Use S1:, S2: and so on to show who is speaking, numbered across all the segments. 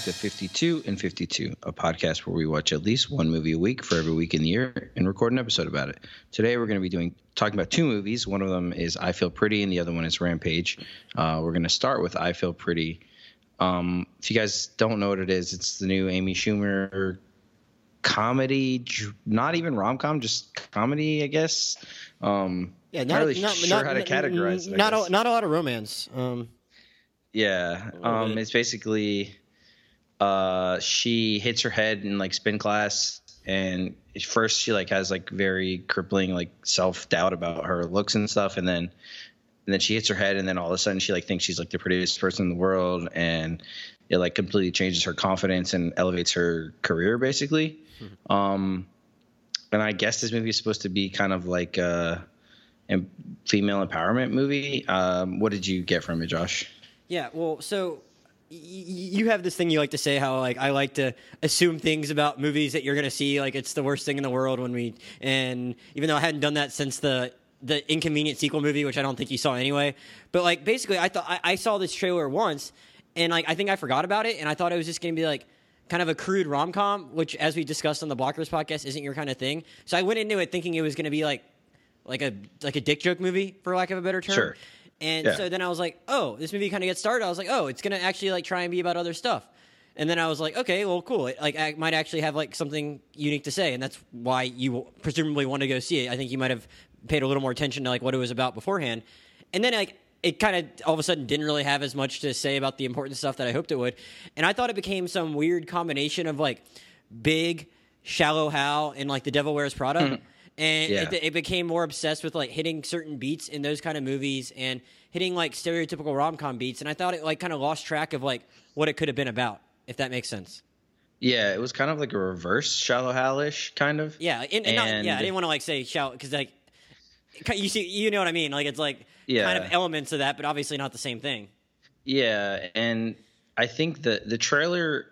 S1: back to 52 and 52, a podcast where we watch at least one movie a week for every week in the year and record an episode about it. Today we're going to be doing talking about two movies. One of them is I Feel Pretty, and the other one is Rampage. Uh, we're going to start with I Feel Pretty. Um, if you guys don't know what it is, it's the new Amy Schumer comedy, not even rom com, just comedy, I guess. Um,
S2: Yeah,
S1: not, really sure how to categorize it.
S2: Not a, not a lot of romance. Um,
S1: Yeah, um, it's basically uh, she hits her head in like spin class, and first she like has like very crippling like self doubt about her looks and stuff, and then and then she hits her head, and then all of a sudden she like thinks she's like the prettiest person in the world, and it like completely changes her confidence and elevates her career basically. Um, and I guess this movie is supposed to be kind of like a, a female empowerment movie. Um, what did you get from it, Josh?
S2: yeah, well, so y- y- you have this thing you like to say how like I like to assume things about movies that you're gonna see like it's the worst thing in the world when we and even though I hadn't done that since the the inconvenient sequel movie which I don't think you saw anyway but like basically I thought I, I saw this trailer once and like I think I forgot about it and I thought it was just gonna be like kind of a crude rom com which as we discussed on the Blockers podcast isn't your kind of thing so I went into it thinking it was gonna be like like a like a dick joke movie for lack of a better term
S1: Sure.
S2: And
S1: Yeah.
S2: so then I was like, oh, this movie kind of gets started. I was like, oh, it's gonna actually like try and be about other stuff. And then I was like, okay, well, cool. It like I might actually have like something unique to say, and that's why you presumably want to go see it. I think you might have paid a little more attention to like what it was about beforehand. And then like it kind of all of a sudden didn't really have as much to say about the important stuff that I hoped it would. And I thought it became some weird combination of like big, shallow Hal and like the Devil Wears Prada. Mm-hmm. And
S1: Yeah.
S2: it, it became more obsessed with like hitting certain beats in those kind of movies and hitting like stereotypical rom com beats. And I thought it like kind of lost track of like what it could have been about, if that makes sense.
S1: Yeah, it was kind of like a reverse shallow hallish kind of.
S2: Yeah, and, and not, yeah, I didn't want to like say shallow because like you see, you know what I mean. Like it's like
S1: Yeah.
S2: kind of elements of that, but obviously not the same thing.
S1: Yeah, and I think the the trailer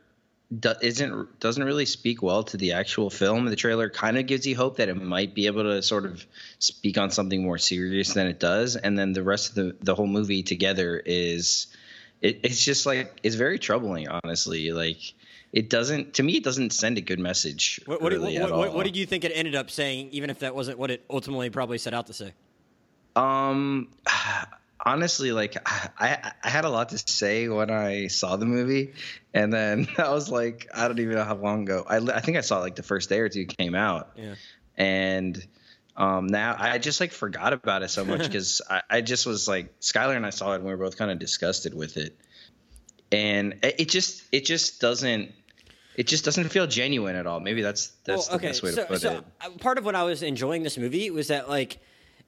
S1: do, isn't doesn't really speak well to the actual film. The trailer kind of gives you hope that it might be able to sort of speak on something more serious than it does, and then the rest of the the whole movie together is it, it's just like it's very troubling, honestly. Like it doesn't to me, it doesn't send a good message.
S2: What, what,
S1: really
S2: what,
S1: at
S2: what, what did you think it ended up saying, even if that wasn't what it ultimately probably set out to say?
S1: Um, honestly, like I, I had a lot to say when I saw the movie, and then I was like, I don't even know how long ago. I, I think I saw it, like the first day or two it came out,
S2: Yeah.
S1: and um, now I just like forgot about it so much because I, I just was like Skylar and I saw it and we were both kind of disgusted with it, and it it just it just doesn't. It just doesn't feel genuine at all. Maybe that's that's
S2: Well,
S1: the best way
S2: so,
S1: to put
S2: so
S1: it.
S2: part of what I was enjoying this movie was that like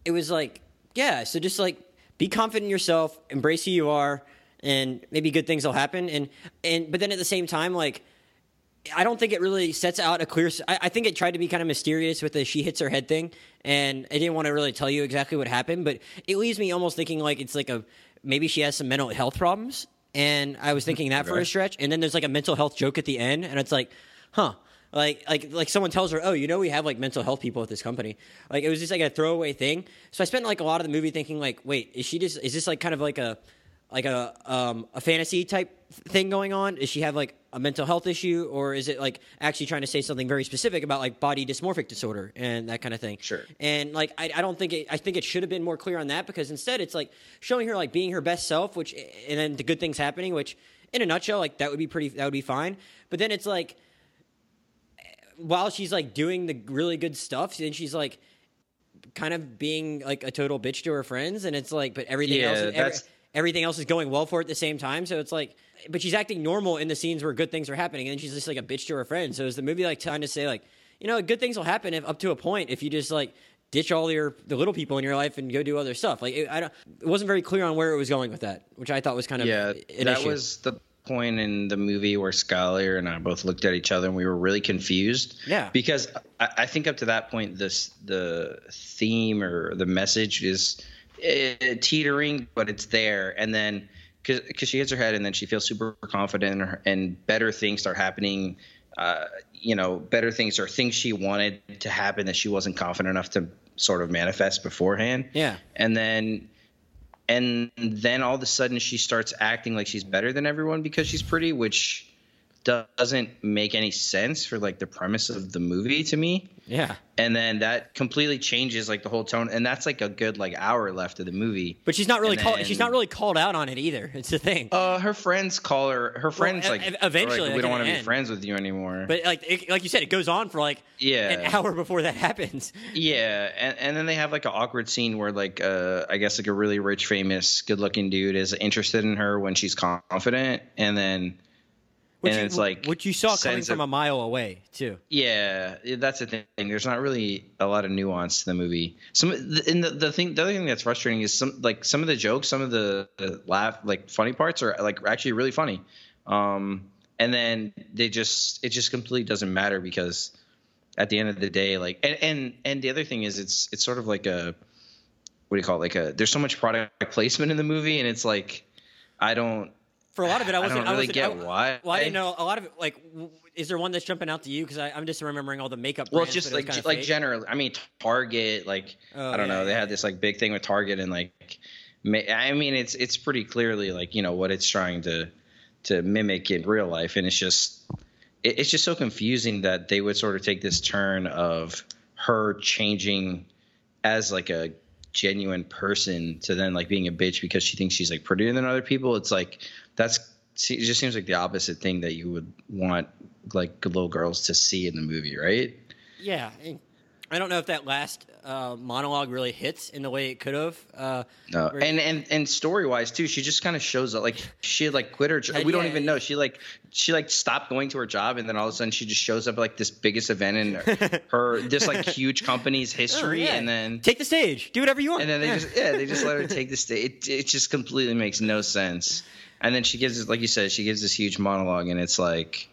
S2: it was like yeah, so just like be confident in yourself, embrace who you are, and maybe good things will happen. And and but then at the same time, like I don't think it really sets out a clear. I think it tried to be kind of mysterious with the she hits her head thing, and I didn't want to really tell you exactly what happened. But it leaves me almost thinking like it's like a maybe she has some mental health problems, and I was thinking that for a stretch. And then there's like a mental health joke at the end, and it's like, huh. Like, like, like someone tells her, "Oh, you know, we have like mental health people at this company." Like, it was just like a throwaway thing. So I spent like a lot of the movie thinking, like, "Wait, is she just? Is this like kind of like a like a um, a fantasy type thing going on? Is she have like a mental health issue, or is it like actually trying to say something very specific about like body dysmorphic disorder and that kind of thing?
S1: Sure.
S2: And like, I, I don't think it, I think it should have been more clear on that because instead it's like showing her like being her best self, which and then the good things happening, which in a nutshell, like that would be pretty, that would be fine. But then it's like while she's like doing the really good stuff, then she's like kind of being like a total bitch to her friends, and it's like, but everything
S1: Yeah,
S2: else, is, every- everything else is going well for her at the same time. So it's like, but she's acting normal in the scenes where good things are happening, and then she's just like a bitch to her friends. So is the movie like trying to say like, you know, good things will happen if up to a point if you just like ditch all your the little people in your life and go do other stuff. Like it, I don't, it wasn't very clear on where it was going with that, which I thought was kind of
S1: yeah, that
S2: issue.
S1: was the point in the movie where Skylar and I both looked at each other and we were really confused.
S2: Yeah.
S1: because I, I think up to that point, this the theme or the message is uh, teetering, but it's there, and then because she hits her head and then she feels super confident and, and better things start happening. Uh, you know, better things or things she wanted to happen that she wasn't confident enough to sort of manifest beforehand.
S2: Yeah.
S1: And then and then all of a sudden she starts acting like she's better than everyone because she's pretty, which doesn't make any sense for like the premise of the movie to me.
S2: Yeah.
S1: And then that completely changes like the whole tone and that's like a good like hour left of the movie.
S2: But she's not really called. She's not really called out on it either. It's the thing.
S1: Uh her friends call her her friends
S2: e-
S1: like
S2: eventually,
S1: like,
S2: like,
S1: we don't want to be friends with you anymore.
S2: but like it, like you said, it goes on for like
S1: yeah.
S2: an hour before that happens.
S1: Yeah, and, and then they have like an awkward scene where like uh I guess like a really rich, famous, good looking dude is interested in her when she's confident, and then
S2: Which
S1: and
S2: you,
S1: it's like
S2: which you saw coming from
S1: a-
S2: a mile away too.
S1: yeah, that's the thing. There's not really a lot of nuance to the movie. Some and the, the thing, the other thing that's frustrating is some like some of the jokes, some of the, the laugh, like funny parts are like actually really funny. Um, and then they just it just completely doesn't matter because at the end of the day, like and and and the other thing is it's it's sort of like a what do you call it? Like a there's so much product placement in the movie, and it's like I don't
S2: For a lot of it, I
S1: I
S2: wasn't.
S1: don't really
S2: wasn't,
S1: get
S2: I,
S1: why.
S2: Well, I didn't know a lot of it. Like, w- is there one that's jumping out to you? Because I'm just remembering all the makeup.
S1: Well,
S2: brands,
S1: it's just like like
S2: fake.
S1: generally. I mean, Target. Like
S2: Oh,
S1: I don't
S2: yeah,
S1: know. They
S2: yeah.
S1: had this like big thing with Target, and like, I mean, it's it's pretty clearly like you know what it's trying to to mimic in real life, and it's just it, it's just so confusing that they would sort of take this turn of her changing as like a genuine person to then like being a bitch because she thinks she's like prettier than other people. It's like that's it just seems like the opposite thing that you would want like little girls to see in the movie, right?
S2: Yeah, I don't know if that last uh, monologue really hits in the way it could have. Uh,
S1: No, and and and story wise too, she just kind of shows up. Like she had, like quit her. job. We don't
S2: yeah.
S1: even know. She like she like stopped going to her job, and then all of a sudden she just shows up at, like this biggest event in her this like huge company's history,
S2: Oh, yeah.
S1: and then
S2: take the stage, do whatever you want.
S1: and then they
S2: Yeah.
S1: just yeah they just let her take the stage. It, it just completely makes no sense. And then she gives this, like you said, she gives this huge monologue, and it's like.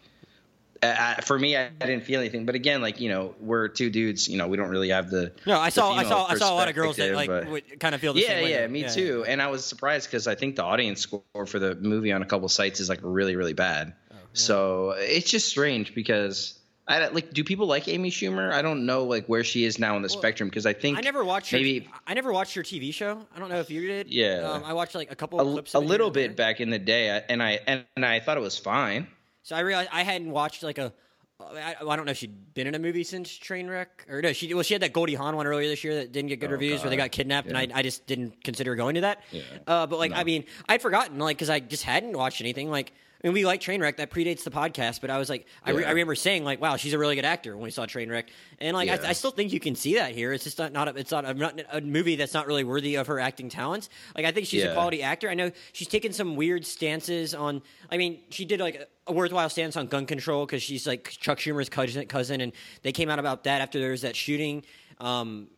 S1: I, for me, I, I didn't feel anything, but again, like you know, we're two dudes. You know, we don't really have the
S2: no, I saw, I saw, I saw a lot of girls that like
S1: but-
S2: would kind of feel the
S1: yeah,
S2: same way.
S1: yeah, yeah, me too. And I was surprised because I think the audience score for the movie on a couple sites is like really, really bad.
S2: Oh,
S1: So it's just strange because I like. Do people like Amy Schumer? I don't know like where she is now on the spectrum because I think
S2: I never watched her,
S1: maybe
S2: I never watched her TV show. I don't know if you did.
S1: Yeah.
S2: um, I watched like a couple of
S1: a,
S2: clips.
S1: a little bit
S2: there.
S1: back in the day, I- and I and, and I thought it was fine.
S2: So I realized I hadn't watched like a. I, I don't know if she'd been in a movie since Trainwreck or no. She well, she had that Goldie Hawn one earlier this year that didn't get good
S1: Oh,
S2: reviews where they got kidnapped,
S1: Yeah.
S2: and I, I just didn't consider going to that.
S1: Yeah.
S2: Uh, but like,
S1: No.
S2: I mean, I'd forgotten like because I just hadn't watched anything. Like, I mean, we like Trainwreck that predates the podcast, but I was like, I, re-
S1: Yeah.
S2: I remember saying like, wow, she's a really good actor when we saw Trainwreck, and like,
S1: Yeah.
S2: I, I still think you can see that here. It's just not, not a, it's not a, not a movie that's not really worthy of her acting talents. Like, I think she's a quality actor. I know she's taken some weird stances on. I mean, she did like a worthwhile stance on gun control because she's like Chuck Schumer's cousin, cousin, and they came out about that after there was that shooting. Um,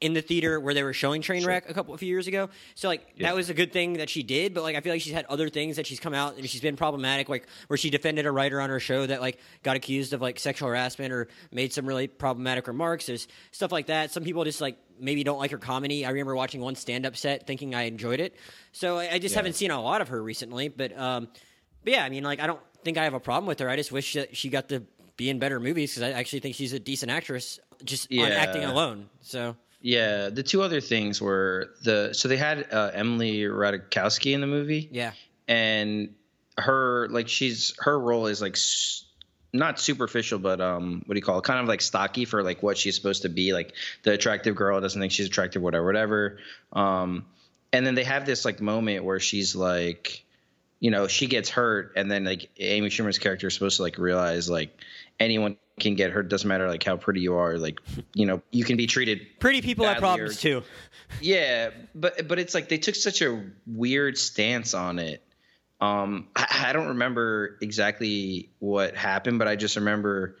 S2: in the theater where they were showing Trainwreck a couple a few years ago. So like
S1: Yeah.
S2: that was a good thing that she did, but like I feel like she's had other things that she's come out and she's been problematic, like where she defended a writer on her show that like got accused of like sexual harassment or made some really problematic remarks. There's stuff like that. Some people just like maybe don't like her comedy. I remember watching one stand up set thinking I enjoyed it. So I, I just
S1: Yeah.
S2: haven't seen a lot of her recently, but um, but yeah, I mean like I don't think I have a problem with her. I just wish that she got to be in better movies because I actually think she's a decent actress just on acting alone. So.
S1: Yeah, the two other things were the so they had uh, Emily Ratajkowski in the movie.
S2: Yeah.
S1: and her like she's her role is like s- not superficial but um what do you call it kind of like stocky for like what she's supposed to be like the attractive girl doesn't think she's attractive whatever whatever um and then they have this like moment where she's like you know she gets hurt and then like amy schumer's character is supposed to like realize like anyone can get hurt doesn't matter like how pretty you are like you know you can be treated
S2: Pretty people have
S1: badly or-
S2: problems too.
S1: yeah, but but it's like they took such a weird stance on it. Um, I, I don't remember exactly what happened, but I just remember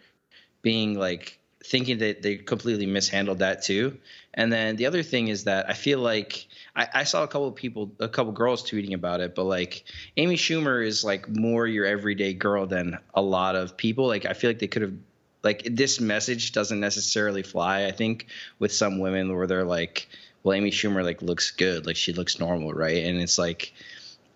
S1: being like thinking that they completely mishandled that too. And then the other thing is that I feel like I, I saw a couple of people, a couple girls tweeting about it, but like Amy Schumer is like more your everyday girl than a lot of people. Like I feel like they could have like this message doesn't necessarily fly. I think with some women where they're like, well, Amy Schumer like looks good, like she looks normal, right? And it's like,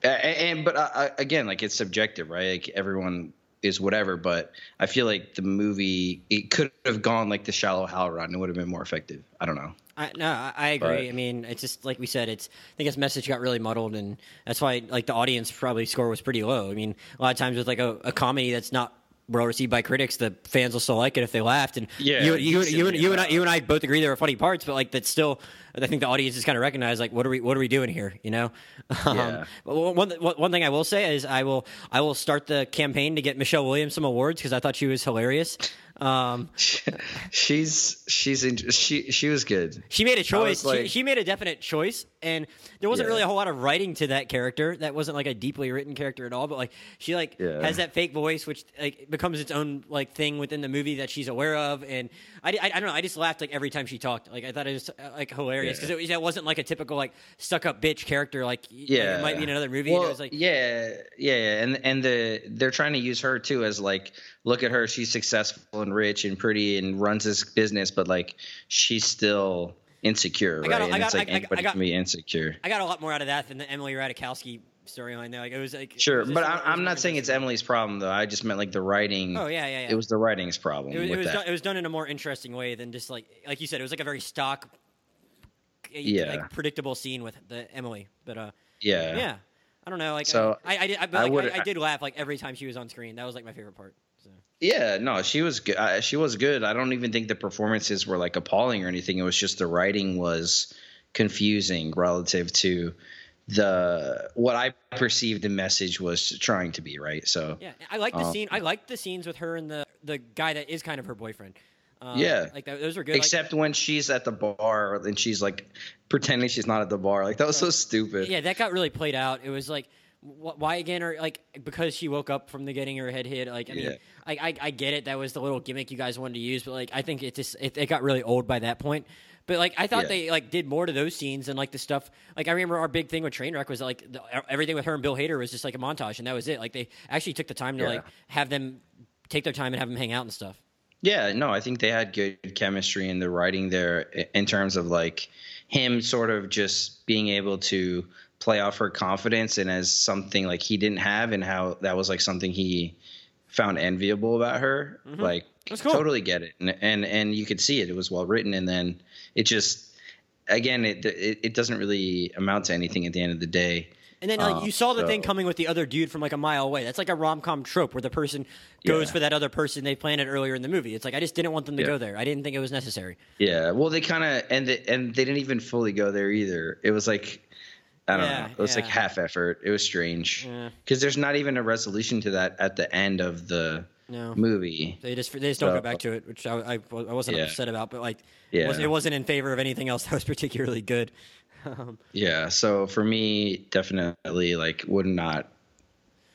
S1: a- a- and but uh, uh, again, like it's subjective, right? Like everyone is whatever. But I feel like the movie it could have gone like the Shallow Hal route and it would have been more effective. I don't know.
S2: I, no, I, I agree.
S1: But-
S2: I mean, it's just like we said. It's I think its message got really muddled, and that's why like the audience probably score was pretty low. I mean, a lot of times with like a, a comedy that's not well received by critics, the fans will still like it if they laughed. And
S1: Yeah,
S2: you,
S1: you
S2: you, you, and, you and I, you and I both agree there are funny parts, but like that's still. I think the audience is kind of recognize like what are we what are we doing here? You know. Um,
S1: Yeah.
S2: but one, one one thing I will say is I will I will start the campaign to get Michelle Williams some awards because I thought she was hilarious. Um,
S1: she's she's in, she she was good.
S2: She made a choice.
S1: like-
S2: she, she made a definite choice, and there wasn't
S1: Yeah.
S2: really a whole lot of writing to that character. That wasn't like a deeply written character at all. But like she like
S1: Yeah.
S2: has that fake voice, which like becomes its own like thing within the movie that she's aware of. And I, I, I don't know. I just laughed like every time she talked. Like I thought it was uh, like hilarious because
S1: Yeah.
S2: it, was- it wasn't like a typical like stuck up bitch character. Like y- like,
S1: Yeah,
S2: it might be in another movie.
S1: Well,
S2: was like
S1: yeah, yeah, yeah, and and the they're trying to use her too as like, look at her, she's successful and rich and pretty and runs this business, but like she's still insecure,
S2: I got-
S1: right?
S2: I
S1: and
S2: got-
S1: it's like
S2: I- I- I
S1: anybody
S2: got-
S1: can be insecure.
S2: I got a lot more out of that than the Emily Ratajkowski storyline. Though like it was like
S1: Sure,
S2: was
S1: but I'm, I'm not saying it's. Emily's problem though. I just meant like the writing.
S2: Oh yeah, yeah, yeah.
S1: It was the writing's problem
S2: It was, it was done, it was done in a more interesting way than just like like you said. It was like a very stock,
S1: Yeah.
S2: like predictable scene with the Emily. But uh,
S1: yeah,
S2: yeah, I don't know. Like
S1: So,
S2: I, I, I I, like, I, I did laugh like every time she was on screen. That was like my favorite part.
S1: Yeah, no, she was good. Uh, she was good. I don't even think the performances were like appalling or anything. It was just the writing was confusing relative to the what I perceived the message was trying to be. Right. So
S2: Yeah, I like the
S1: Um,
S2: scene. I like the scenes with her and the the guy that is kind of her boyfriend. Um,
S1: Yeah.
S2: like that, those were good. like-
S1: except when she's at the bar and she's like pretending she's not at the bar. Like that was so stupid.
S2: Yeah, that got really played out. It was like, why again? Or like because she woke up from the getting her head hit. Like, I mean,
S1: Yeah.
S2: I, I I get it. That was the little gimmick you guys wanted to use, but like, I think it just it, it got really old by that point. But like, I thought
S1: Yeah.
S2: they like did more to those scenes and like the stuff. Like, I remember our big thing with Trainwreck was like the, everything with her and Bill Hader was just like a montage, and that was it. Like, they actually took the time to
S1: Yeah.
S2: like have them take their time and have them hang out and stuff.
S1: Yeah, no, I think they had good chemistry in the writing there in terms of like him sort of just being able to play off her confidence and as something like he didn't have and how that was like something he found enviable about her. Like
S2: Mm-hmm. That's cool.
S1: totally get it. And, and and you could see it. It was well written and then it just again it it, it doesn't really amount to anything at the end of the day.
S2: And then like
S1: Um,
S2: you saw the thing
S1: so-
S2: coming with the other dude from like a mile away. That's like a rom com trope where the person goes
S1: Yeah.
S2: for that other person they planned it earlier in the movie. It's like I just didn't want them to
S1: Yeah.
S2: go there. I didn't think it was necessary.
S1: Yeah, well, they kind of and they, and they didn't even fully go there either. It was like I don't
S2: Yeah,
S1: know. It was like half effort. It was strange
S2: Yeah.
S1: because there's not even a resolution to that at the end of the
S2: No.
S1: movie.
S2: They just they just don't
S1: So-
S2: go back to it, which I, I, I wasn't
S1: Yeah.
S2: upset about. But like,
S1: Yeah.
S2: it, wasn't, it wasn't in favor of anything else that was particularly good. Um,
S1: Yeah, so for me, definitely like would not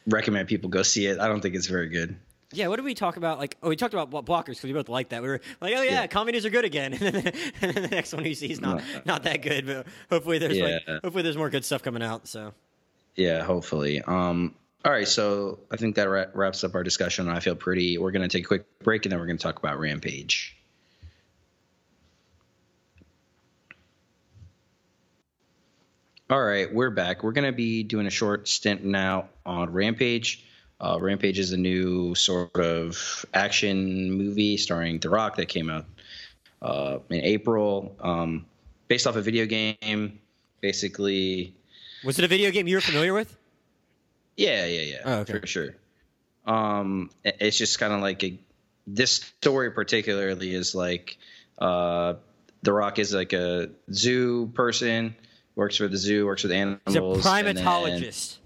S1: recommend people go see it. I don't think it's very good.
S2: Yeah, what did we talk about? Like, oh, we talked about blockers because we both like that. We were like, oh yeah,
S1: Yeah.
S2: comedies are good again. and then and then the next one you see is not not that good. But hopefully there's like hopefully there's more good stuff coming out. So
S1: Yeah, hopefully. Um, all right, so I think that wra- wraps up our discussion. I feel pretty. We're going to take a quick break and then we're going to talk about Rampage. All right, we're back. We're going to be doing a short stint now on Rampage. Uh, Rampage is a new sort of action movie starring The Rock that came out uh, in April, um, based off a video game. Basically,
S2: was it a video game you were familiar with?
S1: yeah, yeah, yeah,
S2: Oh, okay.
S1: for sure. Um, it's just kind of like a this story particularly is like uh, the Rock is like a zoo person, works for the zoo, works with animals.
S2: He's a primatologist.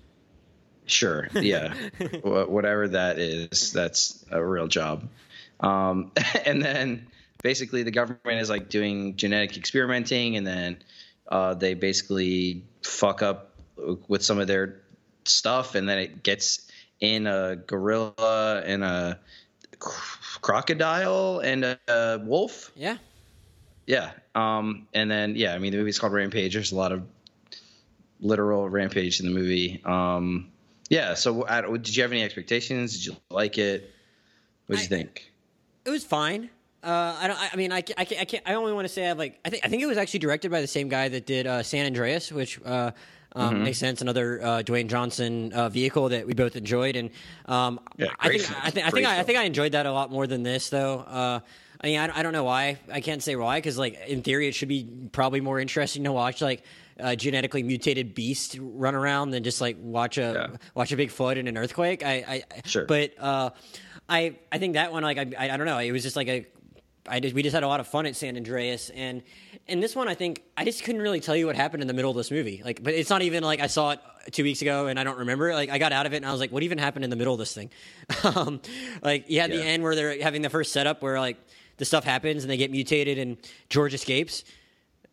S1: Sure, yeah, whatever that is, that's a real job. Um, and then basically the government is like doing genetic experimenting, and then uh, they basically fuck up with some of their stuff, and then it gets in a gorilla and a cr- crocodile and a, a wolf.
S2: Yeah.
S1: Yeah. Um, and then yeah, I mean the movie's called Rampage. There's a lot of literal rampage in the movie. Um, yeah. So did you have any expectations? Did you like it? What did you think?
S2: It was fine. Uh, I don't. I mean, I, I, can't, I can't. I only want to say I have like. I think. I think it was actually directed by the same guy that did uh, San Andreas, which uh, Um,
S1: Mm-hmm.
S2: Makes sense. Another uh, Dwayne Johnson uh, vehicle that we both enjoyed, and um,
S1: Yeah,
S2: I think. I think I think I, I think I enjoyed that a lot more than this, though. Uh, I mean, I, I don't know why. I can't say why because, like, in theory, it should be probably more interesting to watch like a genetically mutated beast run around than just like watch a
S1: Yeah.
S2: watch a big flood and an earthquake. I, I
S1: Sure.
S2: but uh, I I think that one like I, I don't know. It was just like a I just, we just had a lot of fun at San Andreas, and in this one, I think I just couldn't really tell you what happened in the middle of this movie. Like, but it's not even like I saw it two weeks ago and I don't remember. Like, I got out of it and I was like, what even happened in the middle of this thing? um, like, you had the end where they're having the first setup where like the stuff happens and they get mutated and George escapes,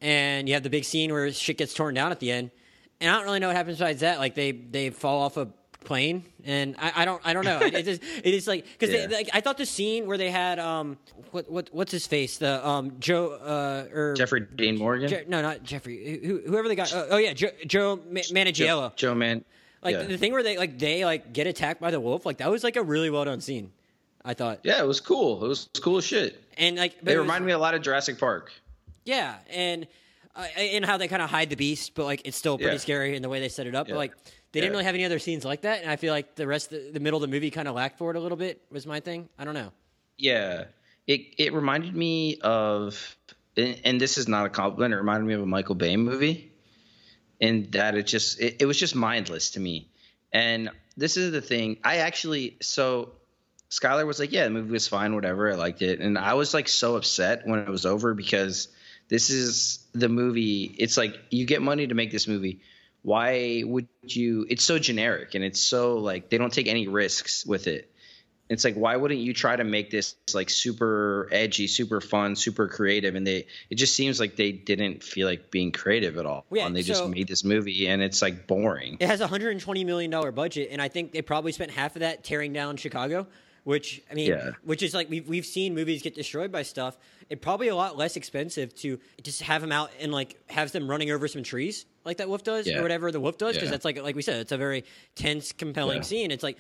S2: and you have the big scene where shit gets torn down at the end. And I don't really know what happens besides that. Like, they they fall off a plane and I, I don't I don't know it, it just it is like because
S1: Yeah.
S2: like, I thought the scene where they had um what what what's his face the um Joe uh or
S1: Jeffrey Dean Morgan,
S2: Je- no not Jeffrey who, whoever they got oh, oh yeah Joe, Joe Ma- Manganiello
S1: Joe, Joe Man.
S2: like
S1: yeah.
S2: the thing where they like they like get attacked by the wolf like that was like a really well done scene I thought
S1: yeah, it was cool. It was cool as shit.
S2: and like
S1: They
S2: was-
S1: remind me a lot of Jurassic Park.
S2: Yeah, and uh, and how they kind of hide the beast, but like it's still pretty
S1: Yeah.
S2: scary in the way they set it up.
S1: Yeah.
S2: But like they didn't really have any other scenes like that, and I feel like the rest of the, the middle of the movie kind of lacked for it a little bit. Was my thing. I don't know.
S1: Yeah, it it reminded me of, and and this is not a compliment. It reminded me of a Michael Bay movie, in that it just it, it was just mindless to me. And this is the thing. I actually so Skylar was like, "Yeah, the movie was fine, whatever. I liked it." And I was like so upset when it was over because this is the movie. It's like you get money to make this movie. Why would you? It's so generic and it's so like they don't take any risks with it. It's like why wouldn't you try to make this like super edgy, super fun, super creative? And they it just seems like they didn't feel like being creative at all.
S2: Yeah,
S1: and they
S2: so-
S1: just made this movie and it's like boring.
S2: It has a hundred and twenty million dollar budget, and I think they probably spent half of that tearing down Chicago. Which I mean,
S1: Yeah.
S2: which is like we've we've seen movies get destroyed by stuff. It probably a lot less expensive to just have them out and like have them running over some trees like that wolf does
S1: Yeah.
S2: or whatever the wolf does because
S1: Yeah.
S2: that's like like we said, it's a very tense, compelling scene. It's like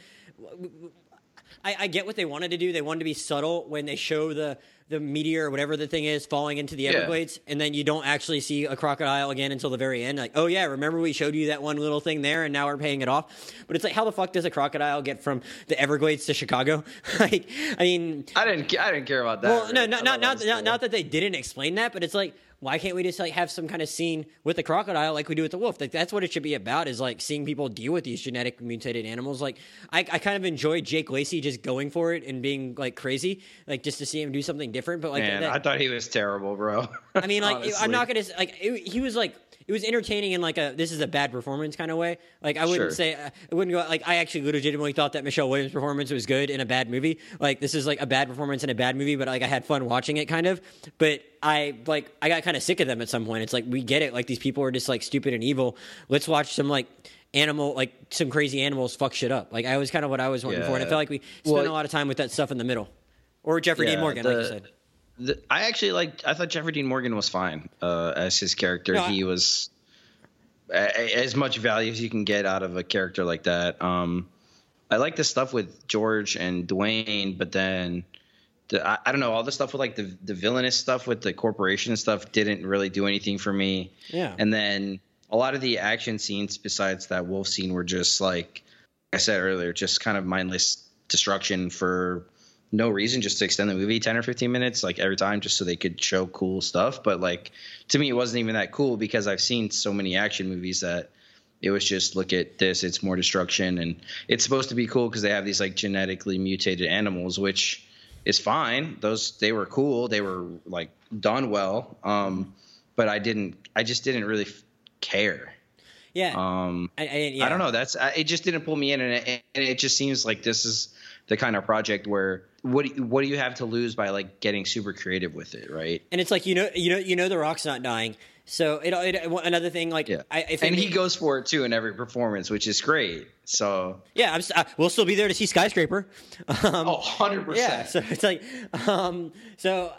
S2: I, I get what they wanted to do. They wanted to be subtle when they show the the meteor or whatever the thing is falling into the
S1: Yeah.
S2: Everglades, and then you don't actually see a crocodile again until the very end. Like, oh yeah, remember we showed you that one little thing there, and now we're paying it off. But it's like, how the fuck does a crocodile get from the Everglades to Chicago? like, I mean,
S1: I didn't I didn't care about that.
S2: well, no, not not, not, not that they didn't explain that, but it's like, why can't we just like have some kind of scene with the crocodile like we do with the wolf? Like that's what it should be about is like seeing people deal with these genetic mutated animals. Like I, I kind of enjoyed Jake Lacy just going for it and being like crazy, like just to see him do something different. But like,
S1: Man,
S2: that,
S1: I thought he was terrible, bro.
S2: I mean, like I'm not gonna like it, he was like it was entertaining in like a this is a bad performance kind of way. Like I wouldn't
S1: Sure.
S2: say uh, I wouldn't go like I actually legitimately thought that Michelle Williams' performance was good in a bad movie. Like this is like a bad performance in a bad movie, but like I had fun watching it kind of. But I like I got kind of sick of them at some point. It's like we get it. Like these people are just like stupid and evil. Let's watch some like animal like some crazy animals fuck shit up. Like I was kind of what I was wanting for, and I felt like we spent
S1: Well,
S2: a lot of time with that stuff in the middle. Or Jeffrey Dean Morgan,
S1: the-
S2: like you said.
S1: The, I actually like. I thought Jeffrey Dean Morgan was fine uh, as his character.
S2: No, I-
S1: he was a, a- as much value as you can get out of a character like that. Um, I like the stuff with George and Dwayne, but then the, I, I don't know all the stuff with like the the villainous stuff with the corporation stuff didn't really do anything for me.
S2: Yeah.
S1: and then a lot of the action scenes besides that wolf scene were just like I said earlier, just kind of mindless destruction for no reason, just to extend the movie ten or fifteen minutes, like every time, just so they could show cool stuff. But like to me, it wasn't even that cool because I've seen so many action movies that it was just look at this, it's more destruction, and it's supposed to be cool because they have these like genetically mutated animals, which is fine. Those they were cool, they were like done well. Um, but I didn't, I just didn't really f- care.
S2: Yeah.
S1: Um,
S2: I, I, yeah.
S1: I don't know. That's I, it. Just didn't pull me in, and it, and it just seems like this is the kind of project where what do you, what do you have to lose by like getting super creative with it, right?
S2: And it's like you know, you know, you know, the Rock's not dying. So it, it another thing, like
S1: Yeah,
S2: I, if
S1: and he goes for it too in every performance, which is great. So
S2: yeah, I'm, s- uh, we'll still be there to see skyscraper. Um,
S1: oh, 100
S2: yeah, so it's like, um, so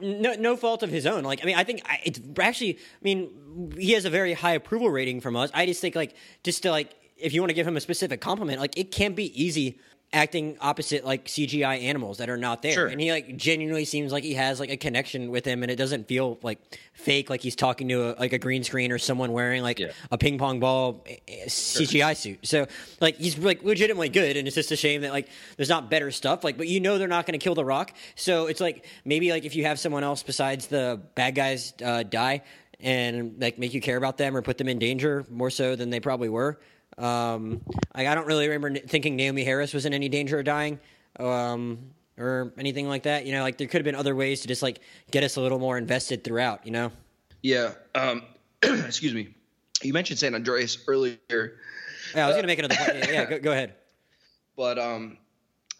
S2: no, no fault of his own. Like, I mean, I think I, it's actually, I mean, he has a very high approval rating from us. I just think like, just to like, if you want to give him a specific compliment, like, it can't be easy acting opposite like CGI animals that are not there.
S3: Sure.
S2: And he like genuinely seems like he has like a connection with him and it doesn't feel like fake like he's talking to a, like a green screen or someone wearing like
S3: Yeah.
S2: a ping pong ball eh, eh, CGI suit. So like he's like legitimately good and it's just a shame that like there's not better stuff like but you know they're not going to kill the rock. So it's like maybe like if you have someone else besides the bad guys uh, die and like make you care about them or put them in danger more so than they probably were. Um, like I don't really remember thinking Naomie Harris was in any danger of dying, um, or anything like that. You know, like there could have been other ways to just like get us a little more invested throughout. You know,
S1: Yeah. Um, excuse me. You mentioned San Andreas earlier,
S2: yeah, I was gonna make another point. Yeah, yeah go, go ahead.
S1: but um,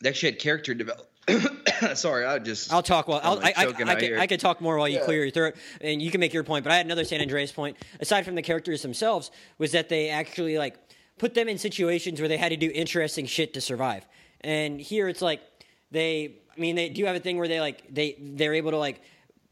S1: they actually had character develop. Sorry, I just.
S2: I'll talk while I'll,
S1: I'm, like,
S2: I, I, I, could. I could talk more while you
S1: Yeah.
S2: clear your throat, and you can make your point. But I had another San Andreas point. Aside from the characters themselves, was that they actually like put them in situations where they had to do interesting shit to survive. And here it's like they, I mean, they do have a thing where they like they they're able to like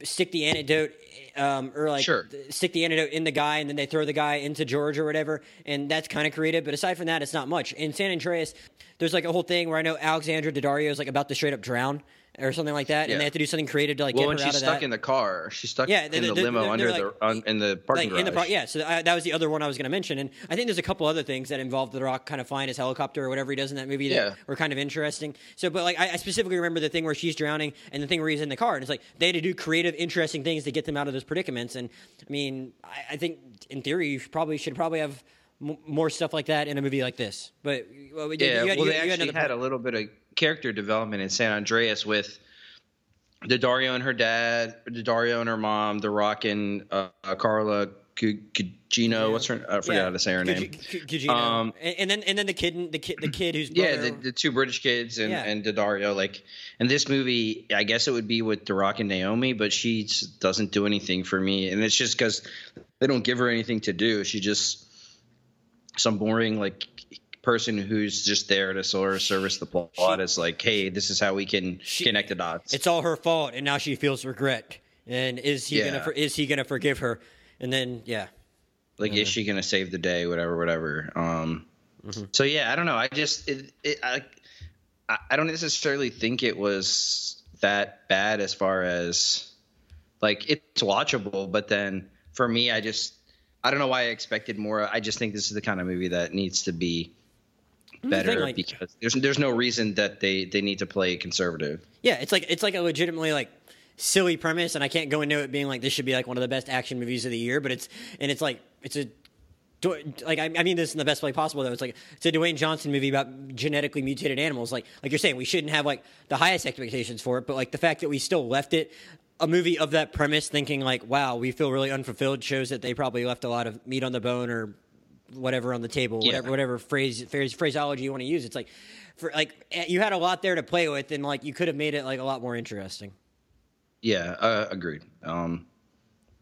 S2: stick the antidote um, or like
S1: Sure.
S2: th- stick the antidote in the guy and then they throw the guy into George or whatever and that's kind of creative but aside from that it's not much in San Andreas there's like a whole thing where I know Alexandra Daddario is like about to straight up drown or something like that
S1: Yeah.
S2: and they have to do something creative to like
S1: well,
S2: get her
S1: she's
S2: out of
S1: stuck
S2: that
S1: in the car, she's stuck
S2: Yeah,
S1: in
S2: they're-
S1: the
S2: they're-
S1: limo
S2: they're
S1: under
S2: like-
S1: the on, uh, in the parking
S2: like in the
S1: garage.
S2: yeah so I, that was the other one I was going to mention and I think there's a couple other things that involve the rock kind of flying his helicopter or whatever he does in that movie that
S1: Yeah.
S2: were kind of interesting so but like I, I specifically remember the thing where she's drowning and the thing where he's in the car and it's like they had to do creative interesting things to get them out of those predicaments and I mean I, I think in theory you should probably should probably have m- more stuff like that in a movie like this but well,
S1: Yeah,
S2: you had-
S1: well,
S2: you-
S1: they
S2: you
S1: actually
S2: another
S1: had a little bit of character development in San Andreas with Daddario and her dad, Daddario and her mom, The Rock and uh, Carla Gu- Gugino. What's her? I forgot
S2: Yeah.
S1: how to say her name.
S2: Gugi- Gugino.
S1: Um,
S2: and, and then and then the kid the kid the kid who's
S1: Yeah, the, the two British kids and
S2: Yeah.
S1: and Dario. Like in this movie, I guess it would be with The Rock and Naomi, but she doesn't do anything for me, and it's just because they don't give her anything to do. She just some boring like person who's just there to sort of service the plot. It's like, hey, this is how we can
S2: She-
S1: connect the dots.
S2: it's all her fault and now she feels regret and is he
S1: Yeah.
S2: gonna is he gonna forgive her and then yeah
S1: like is she gonna save the day whatever whatever um
S2: Mm-hmm.
S1: so yeah i don't know i just it, it I i don't necessarily think it was that bad as far as like it's watchable but then for me i just i don't know why i expected more. I just think this is the kind of movie that needs to be better
S2: thing, like-
S1: because there's there's no reason that they they need to play conservative.
S2: Yeah it's like it's like a legitimately like silly premise and i can't go into it being like this should be like one of the best action movies of the year but it's and it's like it's a do- like I, I mean this in the best way possible though. It's like it's a Dwayne Johnson movie about genetically mutated animals. Like like you're saying we shouldn't have like the highest expectations for it but like the fact that we still left it a movie of that premise thinking like wow we feel really unfulfilled shows that they probably left a lot of meat on the bone or whatever on the table
S1: Yeah.
S2: whatever whatever phrase, phrase phraseology you want to use it's like for like eh, you had a lot there to play with and like you could have made it like a lot more interesting
S1: yeah uh, agreed um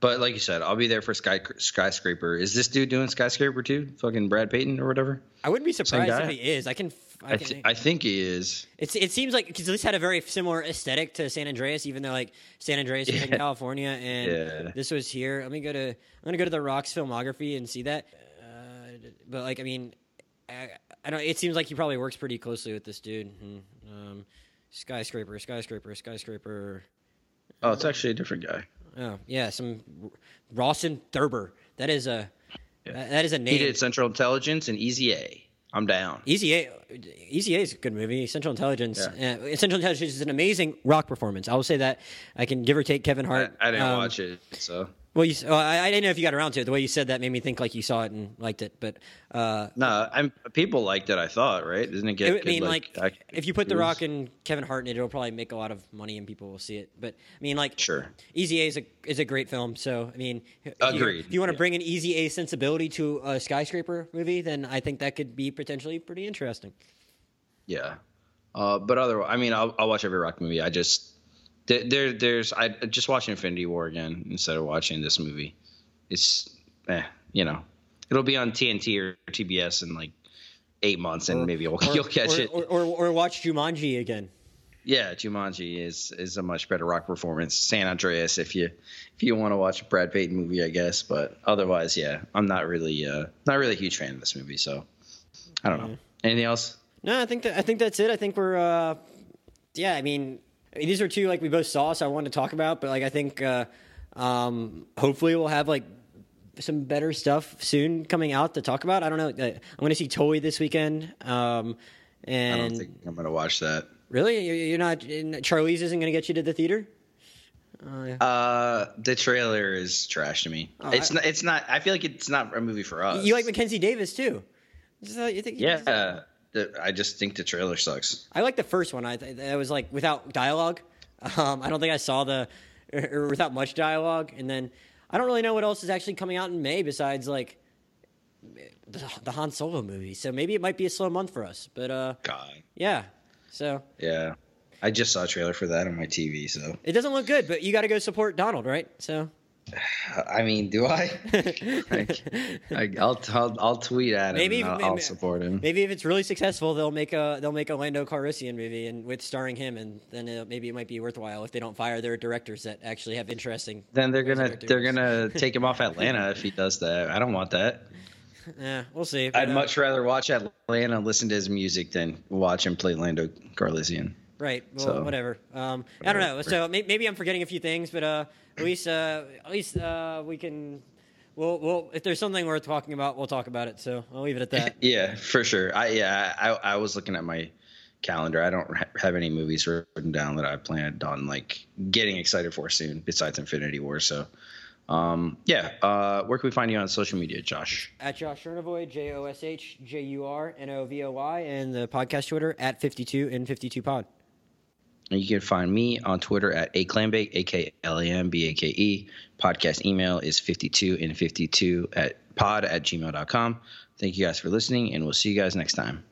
S1: but like you said, I'll be there for Sky Skyscraper. Is this dude doing Skyscraper too? Fucking Brad Peyton or whatever?
S2: I wouldn't be surprised if he is I can I
S1: I, th- I think he is.
S2: It's it seems like because this had a very similar aesthetic to San Andreas, even though like San Andreas was in California and
S1: Yeah.
S2: this was here. Let me go to I'm gonna go to the Rocks filmography and see that. Uh, but like I mean, I, I don't. It seems like he probably works pretty closely with this dude. Hmm. Um, skyscraper, skyscraper, skyscraper.
S1: Oh, it's actually a different guy.
S2: Oh yeah, some Rawson Thurber. That is a that, that is a name.
S1: He did Central Intelligence and Easy A. I'm down.
S2: Easy A, Easy A is a good movie. Central Intelligence, uh, Central Intelligence is an amazing rock performance. I will say that. I can give or take Kevin
S1: I,
S2: Hart.
S1: I didn't
S2: Um,
S1: watch it, so
S2: Well, you, well, I, I didn't know if you got around to it. The way you said that made me think like you saw it and liked it. But uh,
S1: no. I'm people liked it. I thought, right? Doesn't it get?
S2: I
S1: good,
S2: mean, like,
S1: ac-
S2: if you put The? Rock and Kevin Hart in it, it'll probably make a lot of money and people will see it. But I mean, like,
S1: Sure.
S2: Easy A is a is a great film. So I mean, if you-
S1: Agreed,
S2: If you want to
S1: yeah.
S2: bring an Easy A sensibility to a skyscraper movie, then I think that could be potentially pretty interesting.
S1: Yeah. Uh, but otherwise, I mean, I'll, I'll watch every Rock movie. I just there, there there's I just watch Infinity War again instead of watching this movie. It's eh, you know, it'll be on TNT or TBS in like eight months, and maybe you'll, you'll catch
S2: or,
S1: it.
S2: or, or, or watch Jumanji again.
S1: Yeah, Jumanji is is a much better rock performance. San Andreas, if you if you want to watch a Brad Peyton movie, I guess. But otherwise, yeah, I'm not really uh not really a huge fan of this movie. So I don't know. Anything else?
S2: No, I think that I think that's it. I think we're uh, yeah. I mean, these are two like we both saw, so I wanted to talk about. But like, I think uh, um, hopefully we'll have like some better stuff soon coming out to talk about. I don't know. Uh, I'm going to see Toy this weekend. Um, and
S1: I don't think I'm going to watch that.
S2: Really, you're not. Charlize isn't going to get you to the theater.
S1: Uh, yeah. uh, the trailer is trash to me. Oh, it's I, not. It's not. I feel like it's not a movie for us.
S2: You like Mackenzie Davis too.
S1: you think, yeah, I just think the trailer sucks.
S2: I like the first one. I th- it was like without dialogue. Um, I don't think I saw the or without much dialogue, and then I don't really know what else is actually coming out in May besides like the, the Han Solo movie. So maybe it might be a slow month for us. But uh,
S1: God,
S2: yeah. So
S1: yeah, I just saw a trailer for that on my TV. So
S2: it doesn't look good, but you got to go support Donald, right? So
S1: I mean, do I? I will I'll, I'll tweet at him. Maybe I'll, maybe, I'll, support him.
S2: Maybe if it's really successful, they'll make a they'll make a Lando Calrissian movie and with starring him, and then it, maybe it might be worthwhile if they don't fire their directors that actually have interesting.
S1: Then they're gonna they're gonna take him off Atlanta if he does that. I don't want that.
S2: Yeah, we'll see.
S1: I'd uh, much rather watch Atlanta and listen to his music than watch him play Lando Calrissian.
S2: Right. Well, so, whatever. Um, I don't know. So maybe I'm forgetting a few things, but uh, at least uh, at least uh, we can. Well, well, if there's something worth talking about, we'll talk about it. So I'll leave it at that.
S1: yeah, for sure. I yeah, I, I was looking at my calendar. I don't have any movies written down that I planned on like getting excited for soon, besides Infinity War. So, um, yeah. Uh, where can we find you on social media, Josh?
S2: At Josh Jurnovoy, J O S H J U R N O V O Y, and the podcast Twitter at 52 and 52 Pod.
S1: And you can find me on Twitter at aklambake, A K L A M B A K E. Podcast email is 52 and 52 at pod at gmail.com. Thank you guys for listening, and we'll see you guys next time.